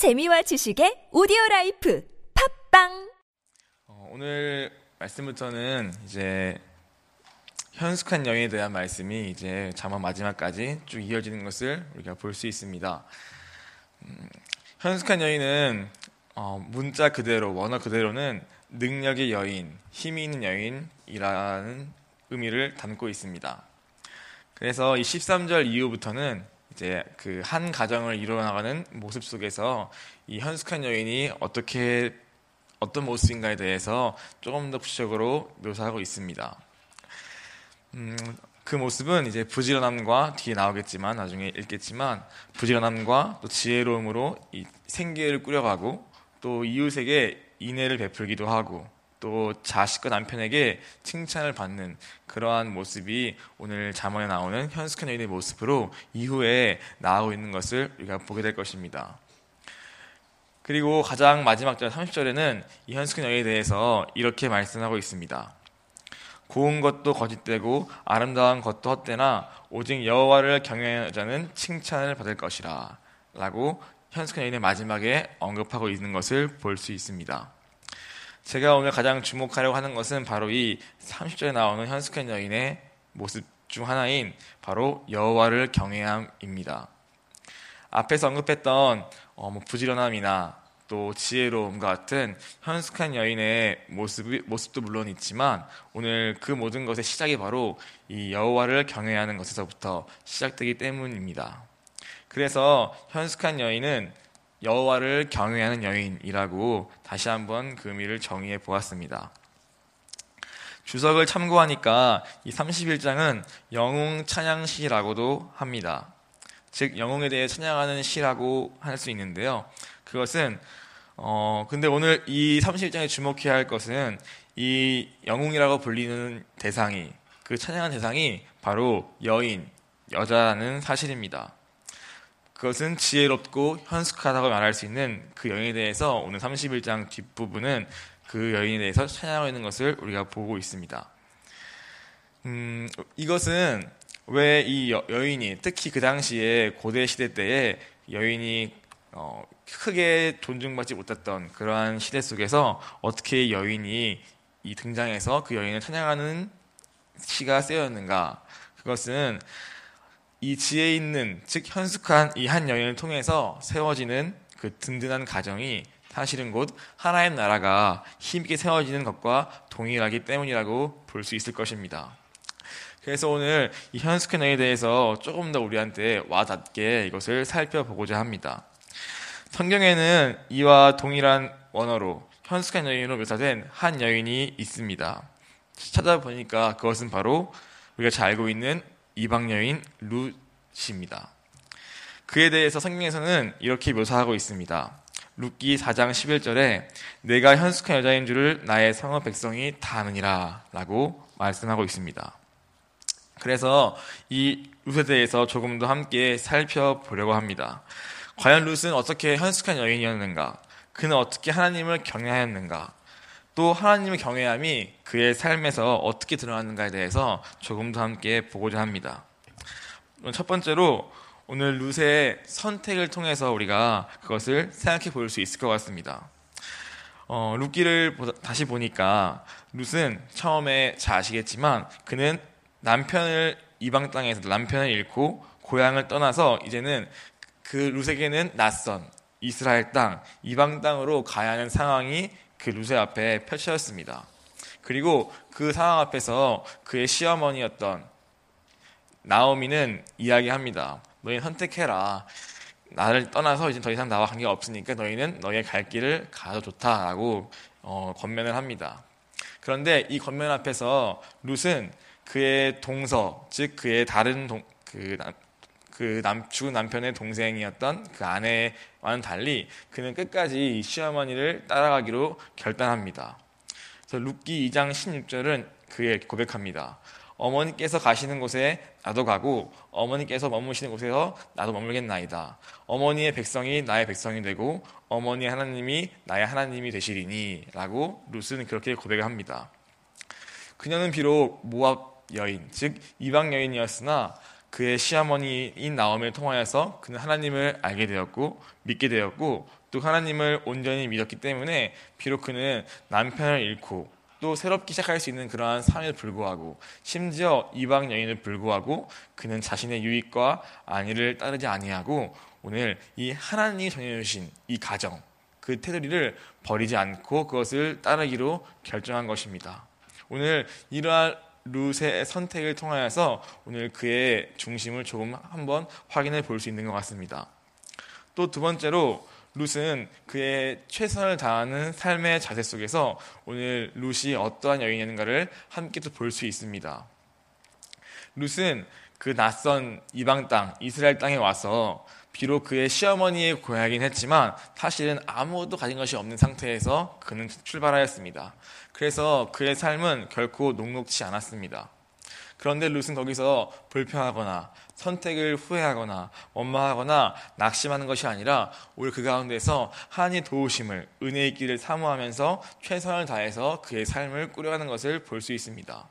재미와 지식의 오디오 라이프 팟빵 어, 오늘 말씀부터는 이제 현숙한 여인에 대한 말씀이 이제 잠언 마지막까지 쭉 이어지는 것을 우리가 볼 수 있습니다. 음, 현숙한 여인은 어, 문자 그대로 원어 그대로는 능력의 여인, 힘이 있는 여인이라는 의미를 담고 있습니다. 그래서 이 13절 이후부터는 이제 그 한 가정을 이루어나가는 모습 속에서 이 현숙한 여인이 어떻게 어떤 모습인가에 대해서 조금 더 구체적으로 묘사하고 있습니다. 음, 그 모습은 이제 부지런함과 뒤에 나오겠지만 나중에 읽겠지만 부지런함과 또 지혜로움으로 이 생계를 꾸려가고 또 이웃에게 인애를 베풀기도 하고 또 자식과 남편에게 칭찬을 받는 그러한 모습이 오늘 자문에 나오는 현숙한 여인의 모습으로 이후에 나오고 있는 것을 우리가 보게 될 것입니다. 그리고 가장 마지막 절 30절에는 이 현숙한 여인에 대해서 이렇게 말씀하고 있습니다. 고운 것도 거짓되고 아름다운 것도 헛되나 오직 여호와를 경외하는 여자는 칭찬을 받을 것이라 라고 현숙한 여인의 마지막에 언급하고 있는 것을 볼 수 있습니다. 제가 오늘 가장 주목하려고 하는 것은 바로 이 30절에 나오는 현숙한 여인의 모습 중 하나인 바로 여호와를 경외함입니다. 앞에서 언급했던 어, 뭐 부지런함이나 또 지혜로움과 같은 현숙한 여인의 모습 모습도 물론 있지만 오늘 그 모든 것의 시작이 바로 이 여호와를 경외하는 것에서부터 시작되기 때문입니다. 그래서 현숙한 여인은 여호와를 경외하는 여인이라고 다시 한번 그 의미를 정의해 보았습니다. 주석을 참고하니까 이 31장은 영웅 찬양 시라고도 합니다. 즉 영웅에 대해 찬양하는 시라고 할 수 있는데요. 그것은 어 근데 오늘 이 31장에 주목해야 할 것은 이 영웅이라고 불리는 대상이 그 찬양한 대상이 바로 여인, 여자라는 사실입니다. 그것은 지혜롭고 현숙하다고 말할 수 있는 그 여인에 대해서 오늘 31장 뒷부분은 그 여인에 대해서 찬양하고 있는 것을 우리가 보고 있습니다. 음, 이것은 왜 이 여인이 특히 그 당시에 고대 시대 때에 여인이 어, 크게 존중받지 못했던 그러한 시대 속에서 어떻게 여인이 이 등장해서 그 여인을 찬양하는 시가 쓰였는가? 그것은 이 지혜 있는 즉 현숙한 이 한 여인을 통해서 세워지는 그 든든한 가정이 사실은 곧 하나의 나라가 힘있게 세워지는 것과 동일하기 때문이라고 볼 수 있을 것입니다. 그래서 오늘 이 현숙한 여인에 대해서 조금 더 우리한테 와닿게 이것을 살펴보고자 합니다. 성경에는 이와 동일한 원어로 현숙한 여인으로 묘사된 한 여인이 있습니다. 찾아보니까 그것은 바로 우리가 잘 알고 있는 이방 여인 룻입니다. 그에 대해서 성경에서는 이렇게 묘사하고 있습니다. 룻기 4장 11절에 내가 현숙한 여자인 줄을 나의 성읍 백성이 다 아느니라 라고 말씀하고 있습니다. 그래서 이 룻에 대해서 조금 더 함께 살펴보려고 합니다. 과연 룻은 어떻게 현숙한 여인이었는가? 그는 어떻게 하나님을 경외하였는가? 또 하나님의 경외함이 그의 삶에서 어떻게 드러나는가에 대해서 조금 더 함께 보고자 합니다. 첫 번째로 오늘 룻의 선택을 통해서 우리가 그것을 생각해 볼 수 있을 것 같습니다. 어, 룻기를 다시 보니까 룻은 처음에 잘 아시겠지만 그는 남편을 이방 땅에서 남편을 잃고 고향을 떠나서 이제는 그 룻에게는 낯선 이스라엘 땅, 이방 땅으로 가야 하는 상황이 그 루세 앞에 펼쳐졌습니다. 그리고 그 상황 앞에서 그의 시어머니였던 나오미는 이야기합니다. 너희는 선택해라. 나를 떠나서 이제 더 이상 나와 관계가 없으니까 너희는 너희의 갈 길을 가도 좋다라고 어, 권면을 합니다. 그런데 이 권면 앞에서 룻은 그의 동서, 즉 그의 다른 동, 그, 그 남, 죽은 남편의 동생이었던 그 아내와는 달리 그는 끝까지 시어머니를 따라가기로 결단합니다. 그래서 룻기 2장 16절은 그에 고백합니다. 어머니께서 가시는 곳에 나도 가고 어머니께서 머무시는 곳에서 나도 머물겠나이다. 어머니의 백성이 나의 백성이 되고 어머니 하나님이 나의 하나님이 되시리니 라고 룻은 그렇게 고백을 합니다. 그녀는 비록 모압 여인, 즉 이방 여인이었으나 그의 시어머니인 나오미를 통하여서 그는 하나님을 알게 되었고 믿게 되었고 또 하나님을 온전히 믿었기 때문에 비록 그는 남편을 잃고 또 새롭게 시작할 수 있는 그러한 삶에도 불구하고 심지어 이방 여인을 불구하고 그는 자신의 유익과 안위를 따르지 아니하고 오늘 이 하나님이 정해주신 이 가정 그 테두리를 버리지 않고 그것을 따르기로 결정한 것입니다. 오늘 이러한 룻의 선택을 통하여서 오늘 그의 중심을 조금 한번 확인해 볼 수 있는 것 같습니다. 또 두 번째로 룻은 그의 최선을 다하는 삶의 자세 속에서 오늘 룻이 어떠한 여인인가를 함께 또 볼 수 있습니다. 룻은 그 낯선 이방 땅, 이스라엘 땅에 와서 비록 그의 시어머니의 고향이긴 했지만 사실은 아무것도 가진 것이 없는 상태에서 그는 출발하였습니다. 그래서 그의 삶은 결코 녹록치 않았습니다. 그런데 룻은 거기서 불평하거나 선택을 후회하거나 원망하거나 낙심하는 것이 아니라 오히려 그 가운데서 하나님의 도우심을 은혜의 길을 사모하면서 최선을 다해서 그의 삶을 꾸려가는 것을 볼 수 있습니다.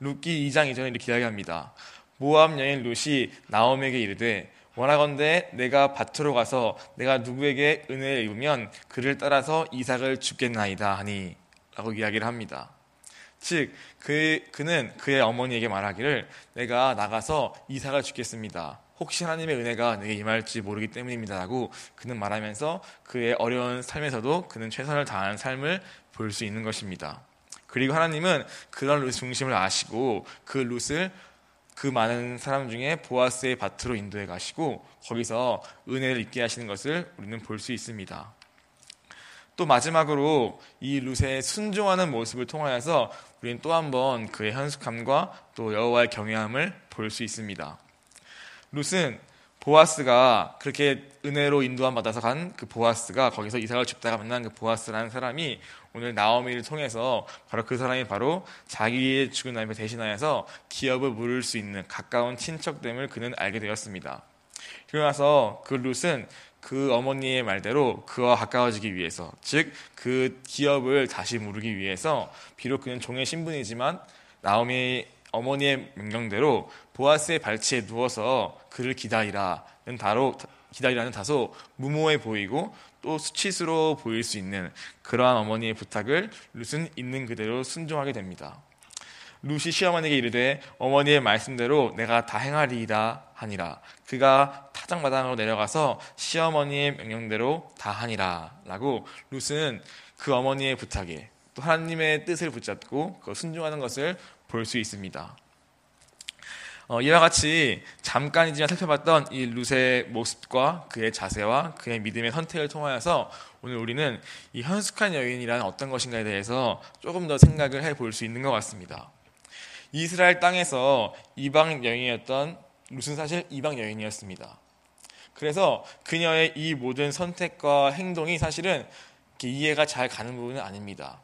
룻기 2장 2절에 이렇게 이야기합니다. 모압 여인 룻이 나옴에게 이르되 원하건대 내가 밭으로 가서 내가 누구에게 은혜를 입으면 그를 따라서 이삭을 죽겠나이다 하니 라고 이야기를 합니다. 즉, 그, 그는 그의 어머니에게 말하기를 내가 나가서 이삭을 죽겠습니다. 혹시 하나님의 은혜가 내게 임할지 모르기 때문입니다 라고 그는 말하면서 그의 어려운 삶에서도 그는 최선을 다하는 삶을 볼 수 있는 것입니다. 그리고 하나님은 그런 룻 중심을 아시고 그 룻을 그 많은 사람 중에 보아스의 밭으로 인도해 가시고 거기서 은혜를 입게 하시는 것을 우리는 볼 수 있습니다. 또 마지막으로 이 룻의 순종하는 모습을 통하여서 우리는 또 한 번 그의 현숙함과 또 여호와의 경외함을 볼 수 있습니다. 룻은 보아스가 그렇게 은혜로 인도함 받아서 간 그 보아스가 거기서 이삭을 줍다가 만난 그 보아스라는 사람이 오늘 나오미를 통해서 바로 그 사람이 바로 자기의 죽은 남편 대신하여서 기업을 물을 수 있는 가까운 친척됨을 그는 알게 되었습니다. 그러고 나서 그 룻은 그 어머니의 말대로 그와 가까워지기 위해서 즉 그 기업을 다시 물기 위해서 비록 그는 종의 신분이지만 나오미 어머니의 명령대로 보아스의 발치에 누워서 그를 기다리라는 다로 기다리라는 다소 무모해 보이고 또 수치스러워 보일 수 있는 그러한 어머니의 부탁을 룻은 있는 그대로 순종하게 됩니다. 룻이 시어머니에게 이르되 어머니의 말씀대로 내가 다 행하리이다 하니라. 그가 타작마당으로 내려가서 시어머니의 명령대로 다 하니라. 라고 룻은 그 어머니의 부탁에 또 하나님의 뜻을 붙잡고 그 순종하는 것을 볼 수 있습니다. 어, 이와 같이 잠깐이지만 살펴봤던 이 룻의 모습과 그의 자세와 그의 믿음의 선택을 통하여서 오늘 우리는 이 현숙한 여인이란 어떤 것인가에 대해서 조금 더 생각을 해볼 수 있는 것 같습니다. 이스라엘 땅에서 이방 여인이었던 룻은 사실 이방 여인이었습니다. 그래서 그녀의 이 모든 선택과 행동이 사실은 이해가 잘 가는 부분은 아닙니다.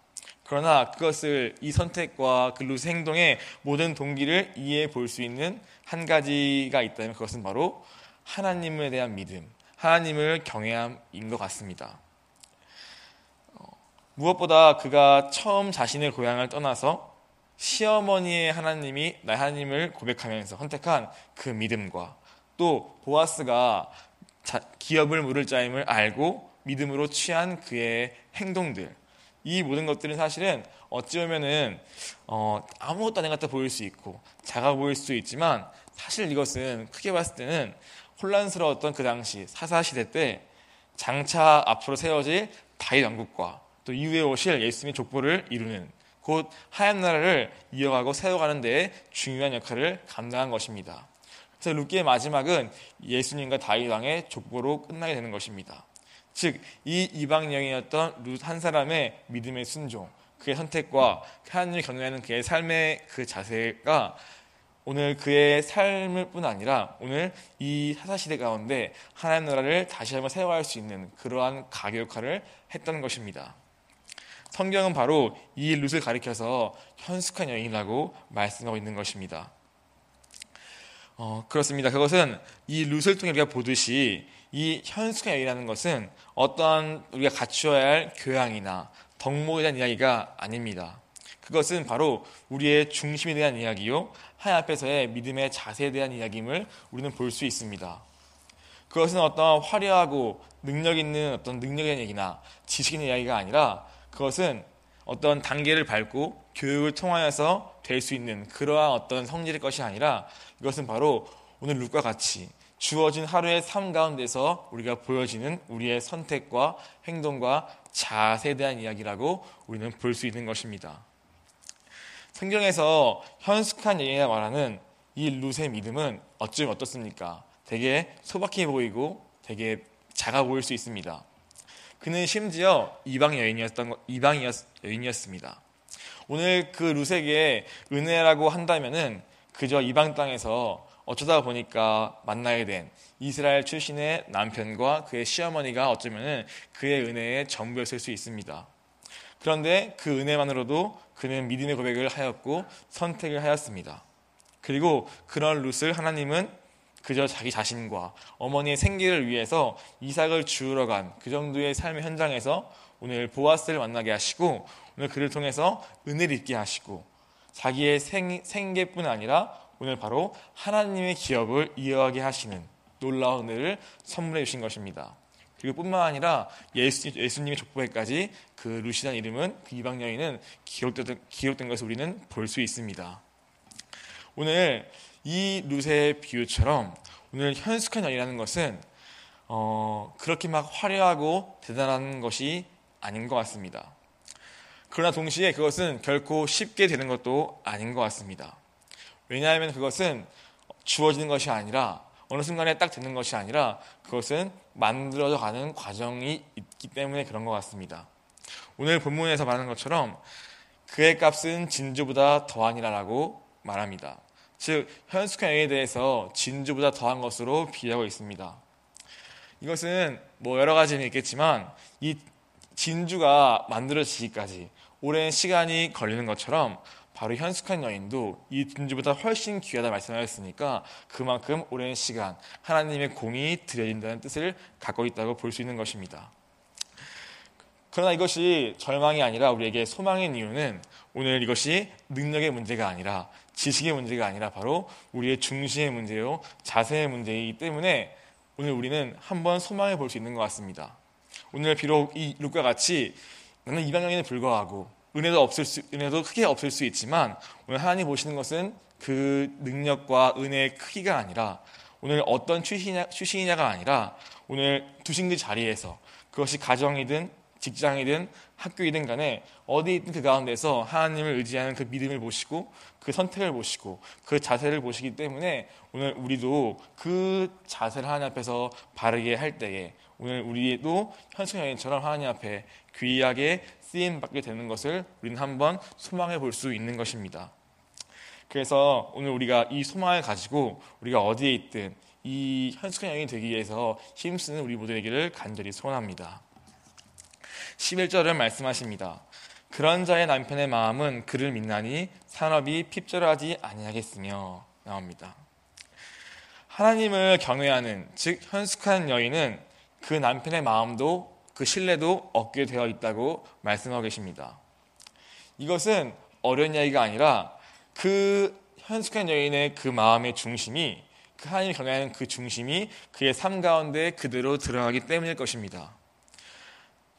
그러나 그것을 이 선택과 그 루스 행동의 모든 동기를 이해해 볼 수 있는 한 가지가 있다면 그것은 바로 하나님에 대한 믿음, 하나님을 경외함인 것 같습니다. 어, 무엇보다 그가 처음 자신의 고향을 떠나서 시어머니의 하나님이 나 하나님을 고백하면서 선택한 그 믿음과 또 보아스가 기업을 물을 자임을 알고 믿음으로 취한 그의 행동들 이 모든 것들은 사실은 어찌 보면은 어, 아무것도 아닌 것 같아 보일 수 있고 작아 보일 수도 있지만 사실 이것은 크게 봤을 때는 혼란스러웠던 그 당시 사사 시대 때 장차 앞으로 세워질 다윗 왕국과 또 이후에 오실 예수님의 족보를 이루는 곧 하얀 나라를 이어가고 세워가는 데에 중요한 역할을 감당한 것입니다. 그래서 루키의 마지막은 예수님과 다윗 왕의 족보로 끝나게 되는 것입니다. 즉, 이 이방 여인이었던 룻 한 사람의 믿음의 순종, 그의 선택과 하나님을 경외하는 그의 삶의 그 자세가 오늘 그의 삶을 뿐 아니라 오늘 이 사사시대 가운데 하나님 나라를 다시 한번 세워갈 수 있는 그러한 가교 역할을 했던 것입니다. 성경은 바로 이 룻을 가리켜서 현숙한 여인이라고 말씀하고 있는 것입니다. 어, 그렇습니다. 그것은 이 룻을 통해 우리가 보듯이 이 현숙한 여인이라는 것은 어떠한 우리가 갖추어야 할 교양이나 덕목에 대한 이야기가 아닙니다. 그것은 바로 우리의 중심에 대한 이야기요. 하나님 앞에서의 믿음의 자세에 대한 이야기임을 우리는 볼 수 있습니다. 그것은 어떤 화려하고 능력 있는 어떤 능력의 얘기나 지식의 이야기가 아니라 그것은 어떤 단계를 밟고 교육을 통하여서 될 수 있는 그러한 어떤 성질의 것이 아니라 이것은 바로 오늘 룩과 같이 주어진 하루의 삶 가운데서 우리가 보여지는 우리의 선택과 행동과 자세에 대한 이야기라고 우리는 볼 수 있는 것입니다. 성경에서 현숙한 예가 말하는 이 룻의 믿음은 어쩜 어떻습니까? 되게 소박해 보이고 되게 작아 보일 수 있습니다. 그는 심지어 이방 여인이었던 이방 여인이었습니다. 오늘 그 룻에게 은혜라고 한다면은 그저 이방 땅에서 어쩌다 보니까 만나게 된 이스라엘 출신의 남편과 그의 시어머니가 어쩌면은 그의 은혜의 전부였을 수 있습니다. 그런데 그 은혜만으로도 그는 믿음의 고백을 하였고 선택을 하였습니다. 그리고 그런 룻을 하나님은 그저 자기 자신과 어머니의 생기를 위해서 이삭을 주우러 간 그 정도의 삶의 현장에서 오늘 보아스를 만나게 하시고 오늘 그를 통해서 은혜를 있게 하시고 자기의 생, 생계뿐 아니라 오늘 바로 하나님의 기업을 이어가게 하시는 놀라운 은혜를 선물해 주신 것입니다. 그리고 뿐만 아니라 예수, 예수님의 족보에까지 그 루시란 이름은 그 이방 여인은 기록된, 기록된 것을 우리는 볼 수 있습니다. 오늘 이 루세의 비유처럼 오늘 현숙한 여인이라는 것은 어, 그렇게 막 화려하고 대단한 것이 아닌 것 같습니다. 그러나 동시에 그것은 결코 쉽게 되는 것도 아닌 것 같습니다. 왜냐하면 그것은 주어지는 것이 아니라 어느 순간에 딱 되는 것이 아니라 그것은 만들어져 가는 과정이 있기 때문에 그런 것 같습니다. 오늘 본문에서 말하는 것처럼 그의 값은 진주보다 더하니라라고 말합니다. 즉 현숙한 여인에 대해서 진주보다 더한 것으로 비하고 있습니다. 이것은 뭐 여러 가지는 있겠지만 이 진주가 만들어지기까지 오랜 시간이 걸리는 것처럼 바로 현숙한 여인도 이 진주보다 훨씬 귀하다 말씀하셨으니까 그만큼 오랜 시간 하나님의 공이 들여진다는 뜻을 갖고 있다고 볼 수 있는 것입니다. 그러나 이것이 절망이 아니라 우리에게 소망인 이유는 오늘 이것이 능력의 문제가 아니라 지식의 문제가 아니라 바로 우리의 중심의 문제요 자세의 문제이기 때문에 오늘 우리는 한번 소망해 볼 수 있는 것 같습니다. 오늘 비록 이 룩과 같이 나는 이방인에 불과하고 은혜도 없을 수, 은혜도 크게 없을 수 있지만 오늘 하나님 보시는 것은 그 능력과 은혜의 크기가 아니라 오늘 어떤 출신이냐, 출신이냐가 아니라 오늘 두신 그 자리에서 그것이 가정이든 직장이든 학교이든 간에 어디 있든 그 가운데서 하나님을 의지하는 그 믿음을 보시고 그 선택을 보시고 그 자세를 보시기 때문에 오늘 우리도 그 자세를 하나님 앞에서 바르게 할 때에 오늘 우리도 현승여인처럼 하나님 앞에 귀하게 쓰임 받게 되는 것을 우리는 한번 소망해 볼 수 있는 것입니다. 그래서 오늘 우리가 이 소망을 가지고 우리가 어디에 있든 이 현숙한 영이 되기 위해서 힘쓰는 우리 모두에게를 간절히 소원합니다. 11절을 말씀하십니다. 그런 자의 남편의 마음은 그를 믿나니 산업이 핍절하지 아니하겠으며 나옵니다. 하나님을 경외하는 즉 현숙한 여인은 그 남편의 마음도 그 신뢰도 얻게 되어 있다고 말씀하고 계십니다. 이것은 어려운 이야기가 아니라 그 현숙한 여인의 그 마음의 중심이 그 하나님을 경외하는 그 중심이 그의 삶 가운데 그대로 들어가기 때문일 것입니다.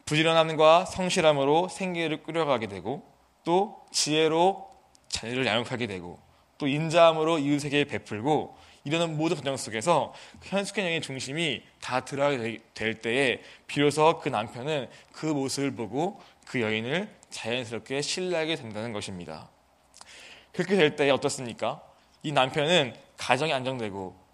부지런함과 성실함으로 생계를 꾸려가게 되고 또 지혜로 자녀를 양육하게 되고 또 인자함으로 이웃에게 베풀고 이러는 모든 과정 속에서 그 현숙한 영의 중심이 다 들어가게 될 때에 비로소 그 남편은 그 모습을 보고 그 여인을 자연스럽게 신뢰하게 된다는 것입니다. 그렇게 될 때에 어떻습니까? 이 남편은 가정이 안정되고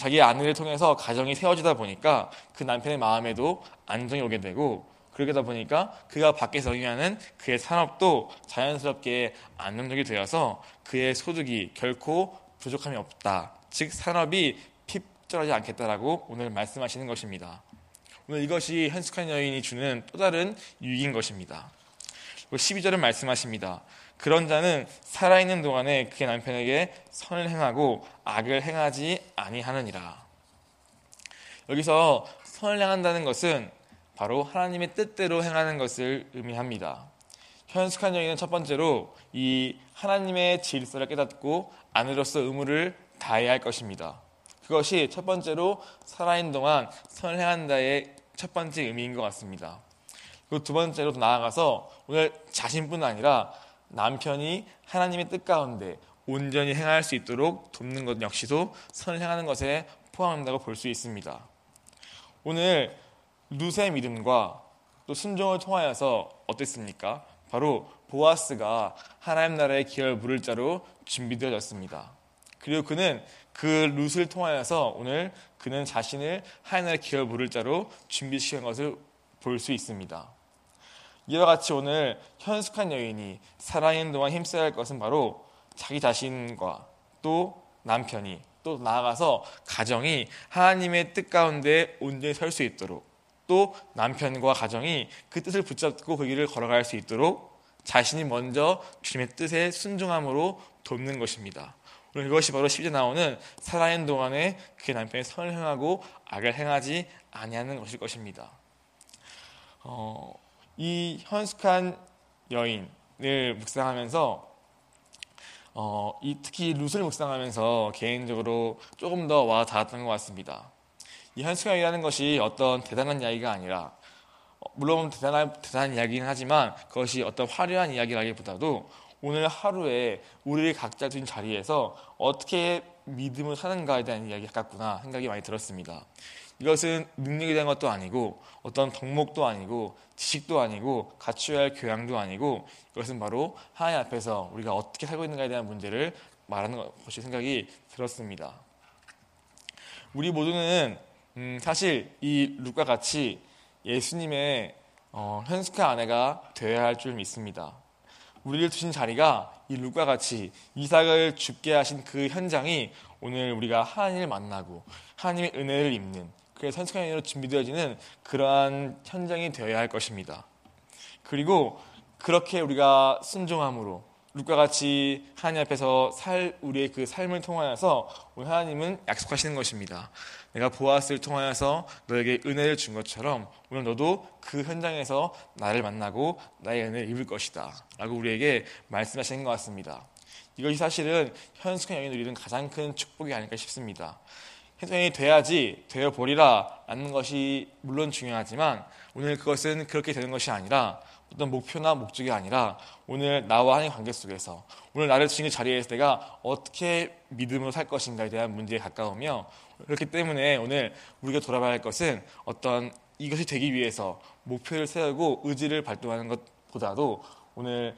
자기의 아내를 통해서 가정이 세워지다 보니까 그 남편의 마음에도 안정이 오게 되고 그러다 보니까 그가 밖에서 행하는 그의 산업도 자연스럽게 안정적이 되어서 그의 소득이 결코 부족함이 없다. 즉 산업이 핍절하지 않겠다라고 오늘 말씀하시는 것입니다. 오늘 이것이 현숙한 여인이 주는 또 다른 유익인 것입니다. 12절은 말씀하십니다. 그런 자는 살아있는 동안에 그의 남편에게 선을 행하고 악을 행하지 아니하느니라. 여기서 선을 행한다는 것은 바로 하나님의 뜻대로 행하는 것을 의미합니다. 현숙한 여인은 첫 번째로 이 하나님의 질서를 깨닫고 아내로서 의무를 다해야 할 것입니다. 그것이 첫 번째로 살아있는 동안 선을 행한다의 첫 번째 의미인 것 같습니다. 그리고 두 번째로 나아가서 오늘 자신뿐 아니라 남편이 하나님의 뜻 가운데 온전히 행할 수 있도록 돕는 것 역시도 선을 행하는 것에 포함한다고 볼 수 있습니다. 오늘 루세 믿음과 또 순종을 통하여서 어땠습니까? 바로 보아스가 하나님 나라의 기열 물을 자로 준비되어졌습니다. 그리고 그는 그 룻을 통하여서 오늘 그는 자신을 하나님 나라의 기열 물을 자로 준비시킨 것을 볼 수 있습니다. 이와 같이 오늘 현숙한 여인이 살아있는 동안 힘써야 할 것은 바로 자기 자신과 또 남편이 또 나아가서 가정이 하나님의 뜻 가운데 온전히 설 수 있도록 또 남편과 가정이 그 뜻을 붙잡고 그 길을 걸어갈 수 있도록 자신이 먼저 주님의 뜻에 순종함으로 돕는 것입니다. 오늘 이것이 바로 10절 나오는 살아있는 동안에 그의 남편이 선을 행하고 악을 행하지 아니하는 것일 것입니다. 어, 이 현숙한 여인을 묵상하면서 어, 이 특히 룻을 묵상하면서 개인적으로 조금 더 와 닿았던 것 같습니다. 이 현수경이라는 것이 어떤 대단한 이야기가 아니라 어, 물론 대단한, 대단한 이야기긴 하지만 그것이 어떤 화려한 이야기라기보다도 오늘 하루에 우리 각자 둔 자리에서 어떻게 믿음을 사는가에 대한 이야기 같구나 생각이 많이 들었습니다. 이것은 능력이 된 것도 아니고 어떤 덕목도 아니고 지식도 아니고 갖춰야 할 교양도 아니고 이것은 바로 하나님 앞에서 우리가 어떻게 살고 있는가에 대한 문제를 말하는 것이 생각이 들었습니다. 우리 모두는 음, 사실 이 룩과 같이 예수님의 어, 현숙한 아내가 되어야 할 줄 믿습니다. 우리를 두신 자리가 이 룩과 같이 이삭을 죽게 하신 그 현장이 오늘 우리가 하나님을 만나고 하나님의 은혜를 입는 그의 선숙한 연으로 준비되어지는 그러한 현장이 되어야 할 것입니다. 그리고 그렇게 우리가 순종함으로 룩과 같이 하나님 앞에서 살 우리의 그 삶을 통하여서 오늘 하나님은 약속하시는 것입니다. 내가 보았을 통하여서 너에게 은혜를 준 것처럼 오늘 너도 그 현장에서 나를 만나고 나의 은혜를 입을 것이다. 라고 우리에게 말씀하시는 것 같습니다. 이것이 사실은 현숙한 영이 누리는 가장 큰 축복이 아닐까 싶습니다. 혜성이 돼야지 되어버리라 라는 것이 물론 중요하지만 오늘 그것은 그렇게 되는 것이 아니라 어떤 목표나 목적이 아니라 오늘 나와 하나님 관계 속에서 오늘 나를 주신 그 자리에서 내가 어떻게 믿음으로 살 것인가에 대한 문제에 가까우며 그렇기 때문에 오늘 우리가 돌아봐야 할 것은 어떤 이것이 되기 위해서 목표를 세우고 의지를 발동하는 것보다도 오늘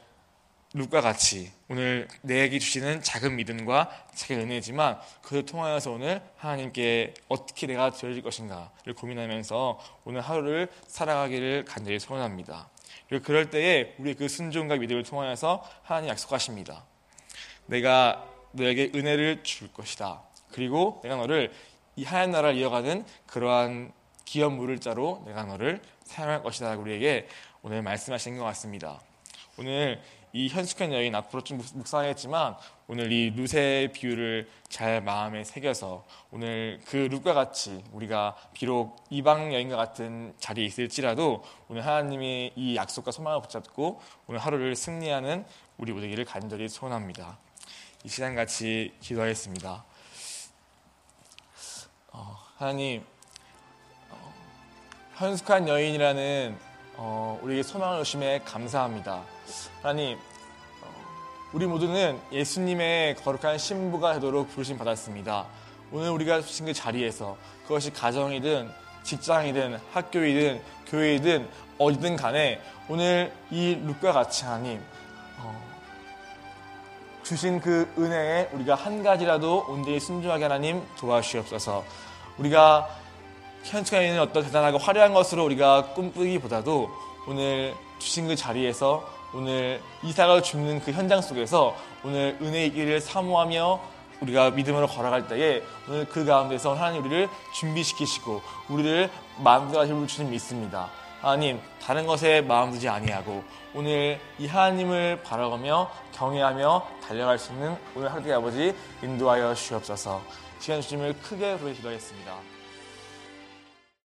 룩과 같이 오늘 내게 주시는 작은 믿음과 작은 은혜지만 그를 통하여서 오늘 하나님께 어떻게 내가 되어질 것인가를 고민하면서 오늘 하루를 살아가기를 간절히 소원합니다. 그리고 그럴 때에 우리의 그 순종과 믿음을 통하여서 하나님 약속하십니다. 내가 너에게 은혜를 줄 것이다. 그리고 내가 너를 이 하얀 나라를 이어가는 그러한 기업 물을 자로 내가 너를 사용할 것이다. 우리에게 오늘 말씀하신 것 같습니다. 오늘 이 현숙한 여인 앞으로 좀 묵상하겠지만 오늘 이 룻의 비유를 잘 마음에 새겨서 오늘 그 룻과 같이 우리가 비록 이방 여인과 같은 자리에 있을지라도 오늘 하나님이 이 약속과 소망을 붙잡고 오늘 하루를 승리하는 우리 모두기를 간절히 소원합니다. 이 시간 같이 기도하겠습니다. 어, 하나님 어, 현숙한 여인이라는 어, 우리에게 소망을 주심에 감사합니다. 하나님, 어, 우리 모두는 예수님의 거룩한 신부가 되도록 부르심 받았습니다. 오늘 우리가 주신 그 자리에서 그것이 가정이든 직장이든 학교이든 교회이든 어디든 간에 오늘 이 룩과 같이 하나님 어, 주신 그 은혜에 우리가 한 가지라도 온전히 순종하게 하나님 도와주시옵소서. 우리가 현장에 있는 어떤 대단하고 화려한 것으로 우리가 꿈꾸기보다도 오늘 주신 그 자리에서 오늘 이사가 죽는 그 현장 속에서 오늘 은혜의 길을 사모하며 우리가 믿음으로 걸어갈 때에 오늘 그 가운데서 하나님 우리를 준비시키시고 우리를 만들어가실 주님 믿습니다. 하나님 다른 것에 마음 두지 아니하고 오늘 이 하나님을 바라보며 경외하며 달려갈 수 있는 오늘 하루의 아버지 인도하여 주시옵소서 시간 주님을 크게 부르 기도하겠습니다.